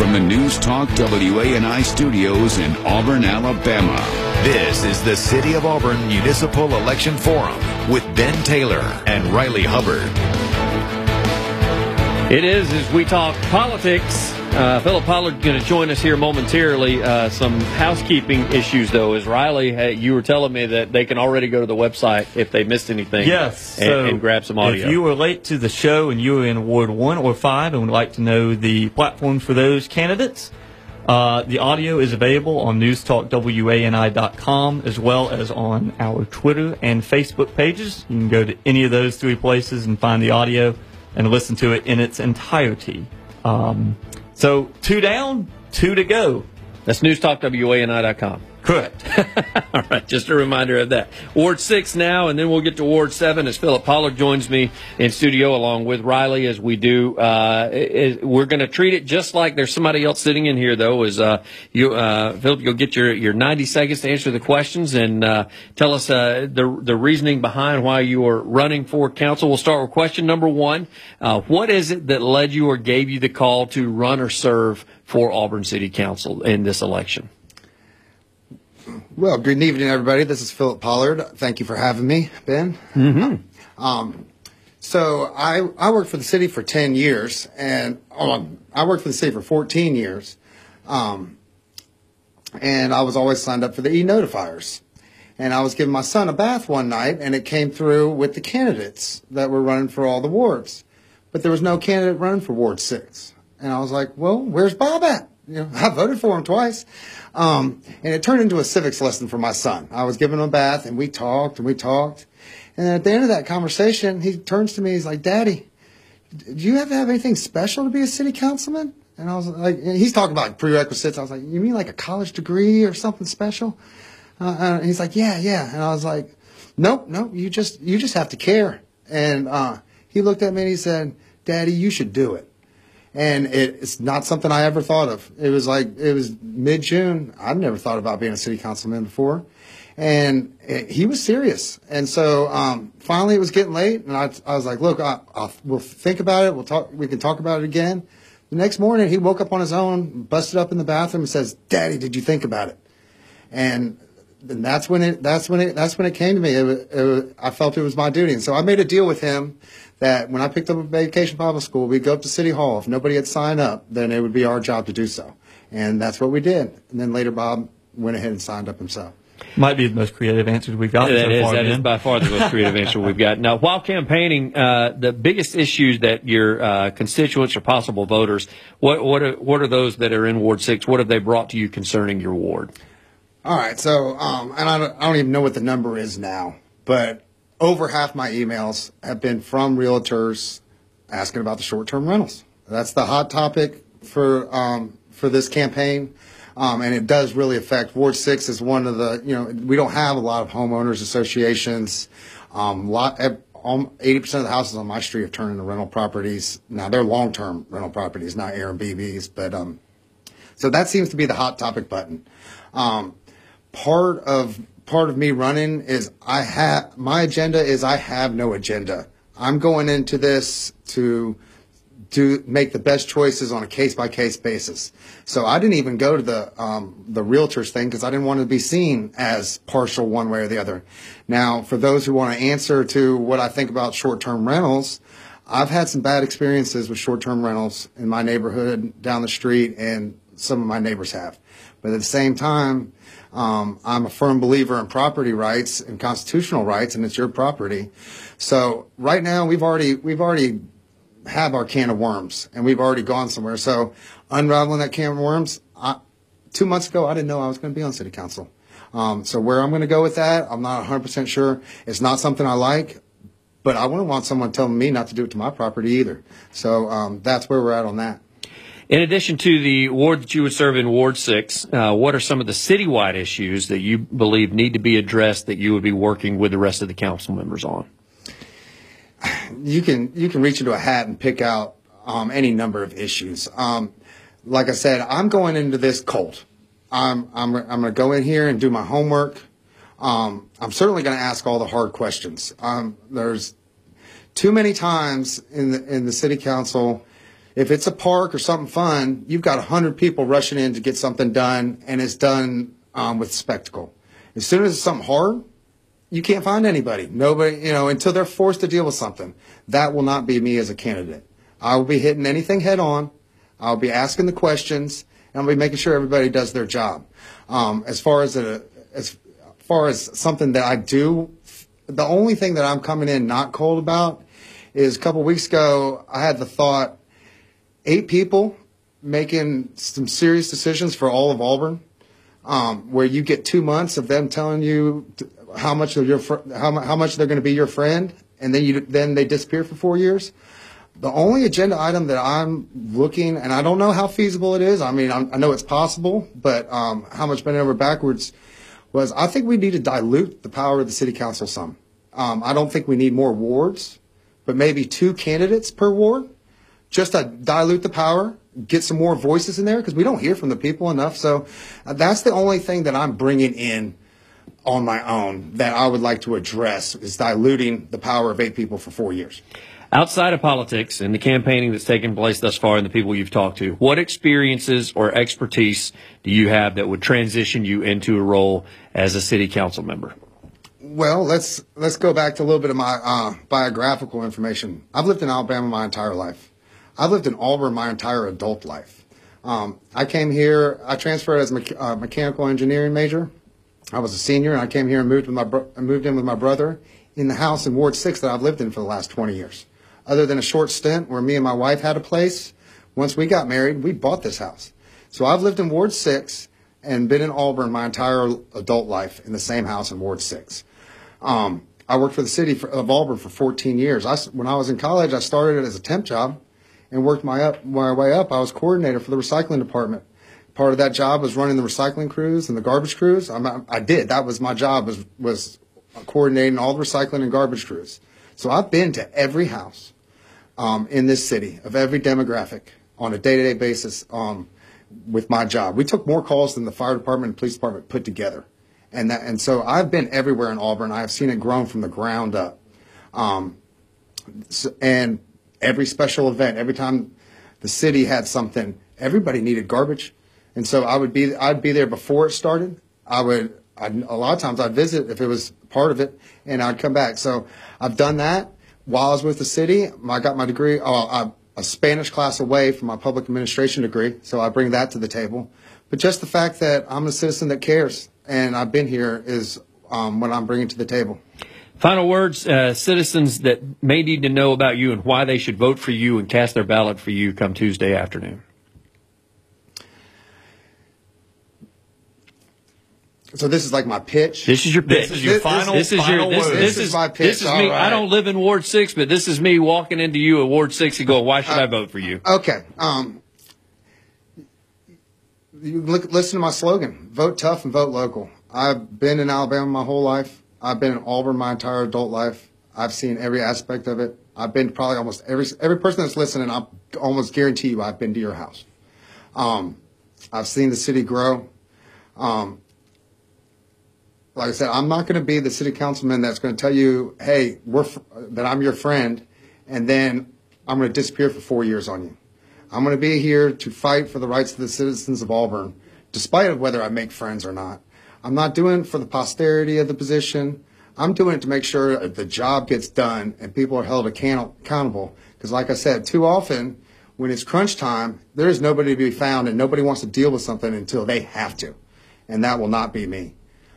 from the News Talk WANI studios in Auburn, Alabama. This is the City of Auburn Municipal Election Forum with Ben Taylor and Riley Hubbard. It is as we talk politics. Uh, Philip Pollard going to join us here momentarily. Uh, some housekeeping issues, though, as Riley, hey, you were telling me that they can already go to the website if they missed anything. Yes, and, so and grab some audio. If you were late to the show and you were in Ward One or Five and would like to know the platforms for those candidates, uh, the audio is available on newstalkwani.com as well as on our Twitter and Facebook pages. You can go to any of those three places and find the audio and listen to it in its entirety. Um, so two down, two to go. That's newstalkwani.com. Correct. All right, just a reminder of that. Ward 6 now, and then we'll get to Ward 7 as Philip Pollard joins me in studio along with Riley as we do. Uh, it, we're going to treat it just like there's somebody else sitting in here, though, is uh, you, uh, Philip, you'll get your, your 90 seconds to answer the questions and uh, tell us uh, the, the reasoning behind why you are running for council. We'll start with question number one. Uh, what is it that led you or gave you the call to run or serve for Auburn City Council in this election? Well, good evening, everybody. This is Philip Pollard. Thank you for having me, Ben. Mm-hmm. Um, so I I worked for the city for ten years, and um, I worked for the city for fourteen years, um, and I was always signed up for the e notifiers. And I was giving my son a bath one night, and it came through with the candidates that were running for all the wards, but there was no candidate running for Ward Six. And I was like, "Well, where's Bob at?" You know, I voted for him twice. Um, and it turned into a civics lesson for my son. I was giving him a bath and we talked and we talked. And at the end of that conversation, he turns to me, he's like, Daddy, do you have to have anything special to be a city councilman? And I was like, he's talking about prerequisites. I was like, you mean like a college degree or something special? Uh, and he's like, yeah, yeah. And I was like, nope, nope, you just, you just have to care. And, uh, he looked at me and he said, Daddy, you should do it and it, it's not something I ever thought of. It was like it was mid June. I'd never thought about being a city councilman before, and it, he was serious. And so um, finally, it was getting late, and I, I was like, "Look, I, I'll, we'll think about it. We'll talk. We can talk about it again." The next morning, he woke up on his own, busted up in the bathroom, and says, "Daddy, did you think about it?" And and that's when it that's when it that's when it came to me. It, it, I felt it was my duty, and so I made a deal with him that when I picked up a vacation Bible school, we'd go up to City Hall. If nobody had signed up, then it would be our job to do so. And that's what we did. And then later, Bob went ahead and signed up himself. Might be the most creative answer we've got. That so is far, that Ben. is by far the most creative answer we've got. Now, while campaigning, uh, the biggest issues that your uh, constituents or possible voters, what what are, what are those that are in Ward Six? What have they brought to you concerning your ward? All right. So, um, and I don't, I don't even know what the number is now, but over half my emails have been from realtors asking about the short-term rentals. That's the hot topic for um, for this campaign, um, and it does really affect Ward Six. Is one of the you know we don't have a lot of homeowners associations. Um, lot eighty percent of the houses on my street have turned into rental properties. Now they're long-term rental properties, not Airbnbs, but um, so that seems to be the hot topic button. Um, part of part of me running is I have my agenda is I have no agenda. I'm going into this to to make the best choices on a case by case basis. So I didn't even go to the um, the realtors thing because I didn't want to be seen as partial one way or the other. Now, for those who want to answer to what I think about short term rentals, I've had some bad experiences with short term rentals in my neighborhood down the street, and some of my neighbors have. But at the same time, um, I'm a firm believer in property rights and constitutional rights, and it's your property. So right now, we've already we've already have our can of worms, and we've already gone somewhere. So unraveling that can of worms, I, two months ago, I didn't know I was going to be on city council. Um, so where I'm going to go with that, I'm not 100% sure. It's not something I like, but I wouldn't want someone telling me not to do it to my property either. So um, that's where we're at on that. In addition to the ward that you would serve in Ward 6, uh, what are some of the citywide issues that you believe need to be addressed that you would be working with the rest of the council members on? You can you can reach into a hat and pick out um, any number of issues. Um, like I said, I'm going into this cold. I'm I'm I'm going to go in here and do my homework. Um, I'm certainly going to ask all the hard questions. Um, there's too many times in the in the city council If it's a park or something fun, you've got 100 people rushing in to get something done, and it's done um, with spectacle. As soon as it's something hard, you can't find anybody. Nobody, you know, until they're forced to deal with something. That will not be me as a candidate. I will be hitting anything head on. I'll be asking the questions, and I'll be making sure everybody does their job. Um, as far as a, as far as something that I do, the only thing that I'm coming in not cold about is a couple weeks ago I had the thought, eight people making some serious decisions for all of Auburn, um, where you get two months of them telling you how much of your fr- how, how much they're going to be your friend, and then you then they disappear for four years. The only agenda item that I'm looking, and I don't know how feasible it is. I mean, I'm, I know it's possible, but um, how much bending over backwards was I think we need to dilute the power of the city council some. Um, I don't think we need more wards, but maybe two candidates per ward, just to dilute the power, get some more voices in there because we don't hear from the people enough. So uh, that's the only thing that I'm bringing in on my own that I would like to address is diluting the power of eight people for four years. Outside of politics and the campaigning that's taken place thus far and the people you've talked to, what experiences or expertise do you have that would transition you into a role as a city council member? Well, let's let's go back to a little bit of my uh, biographical information. I've lived in Alabama my entire life. I've lived in Auburn my entire adult life. Um, I came here. I transferred as a mecha- uh, mechanical engineering major. I was a senior, and I came here and moved with my bro- moved in with my brother in the house in Ward Six that I've lived in for the last 20 years. Other than a short stint where me and my wife had a place, once we got married, we bought this house. So I've lived in Ward Six and been in Auburn my entire adult life in the same house in Ward Six. Um, I worked for the city for, of Auburn for 14 years. I when I was in college, I started it as a temp job and worked my up my way up. I was coordinator for the recycling department. Part of that job was running the recycling crews and the garbage crews. I'm, I did that was my job was was coordinating all the recycling and garbage crews. So I've been to every house um, in this city of every demographic on a day-to-day basis um, with my job. We took more calls than the fire department and police department put together, and that and so I've been everywhere in Auburn. I have seen it grown from the ground up. Um, and every special event, every time the city had something, everybody needed garbage, and so I would be I'd be there before it started. I would I'd, a lot of times I'd visit if it was part of it, and I'd come back. So I've done that while I was with the city. I got my degree. Oh, I'm a Spanish class away from my public administration degree, so I bring that to the table. But just the fact that I'm a citizen that cares and I've been here is um, what I'm bringing to the table. Final words, uh, citizens that may need to know about you and why they should vote for you and cast their ballot for you come Tuesday afternoon. So this is like my pitch. This is your pitch. This is your final- This is final your. This, word. this This is is my pitch. This is me. All I don't live in Ward Six, but this is me walking into you at Ward Six and going, "Why should I vote for you?" Okay. Um, you look, listen to my slogan: vote tough and vote local. I've been in Alabama my whole life. I've been in Auburn my entire adult life. I've seen every aspect of it. I've been probably almost every every person that's listening. I almost guarantee you, I've been to your house. Um, I've seen the city grow. Um, like I said, I'm not going to be the city councilman that's going to tell you, "Hey, we're that I'm your friend," and then I'm going to disappear for four years on you. I'm going to be here to fight for the rights of the citizens of Auburn, despite of whether I make friends or not. I'm not doing it for the posterity of the position. I'm doing it to make sure that the job gets done and people are held account- accountable. Because, like I said, too often when it's crunch time, there is nobody to be found, and nobody wants to deal with something until they have to, and that will not be me.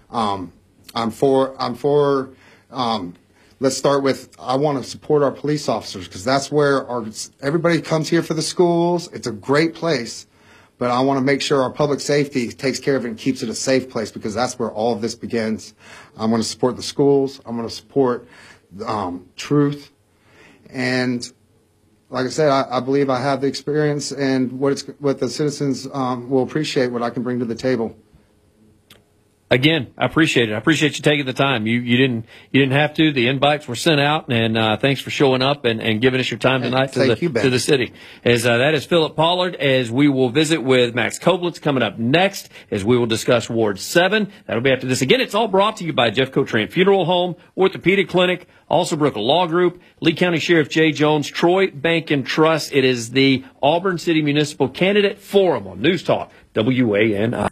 Um, I'm for. I'm for. Um, let's start with. I want to support our police officers because that's where our everybody comes here for the schools. It's a great place, but I want to make sure our public safety takes care of it and keeps it a safe place because that's where all of this begins. I'm going to support the schools. I'm going to support um, truth, and like I said, I, I believe I have the experience and what what the citizens um, will appreciate what I can bring to the table. Again, I appreciate it. I appreciate you taking the time. You you didn't you didn't have to. The invites were sent out, and uh, thanks for showing up and, and giving us your time tonight to the to the city. As uh, that is Philip Pollard. As we will visit with Max Koblitz coming up next, as we will discuss Ward Seven. That'll be after this. Again, it's all brought to you by Jeff Cotrant Funeral Home, Orthopedic Clinic, also Brookle Law Group, Lee County Sheriff Jay Jones, Troy Bank and Trust. It is the Auburn City Municipal Candidate Forum on News Talk WANI.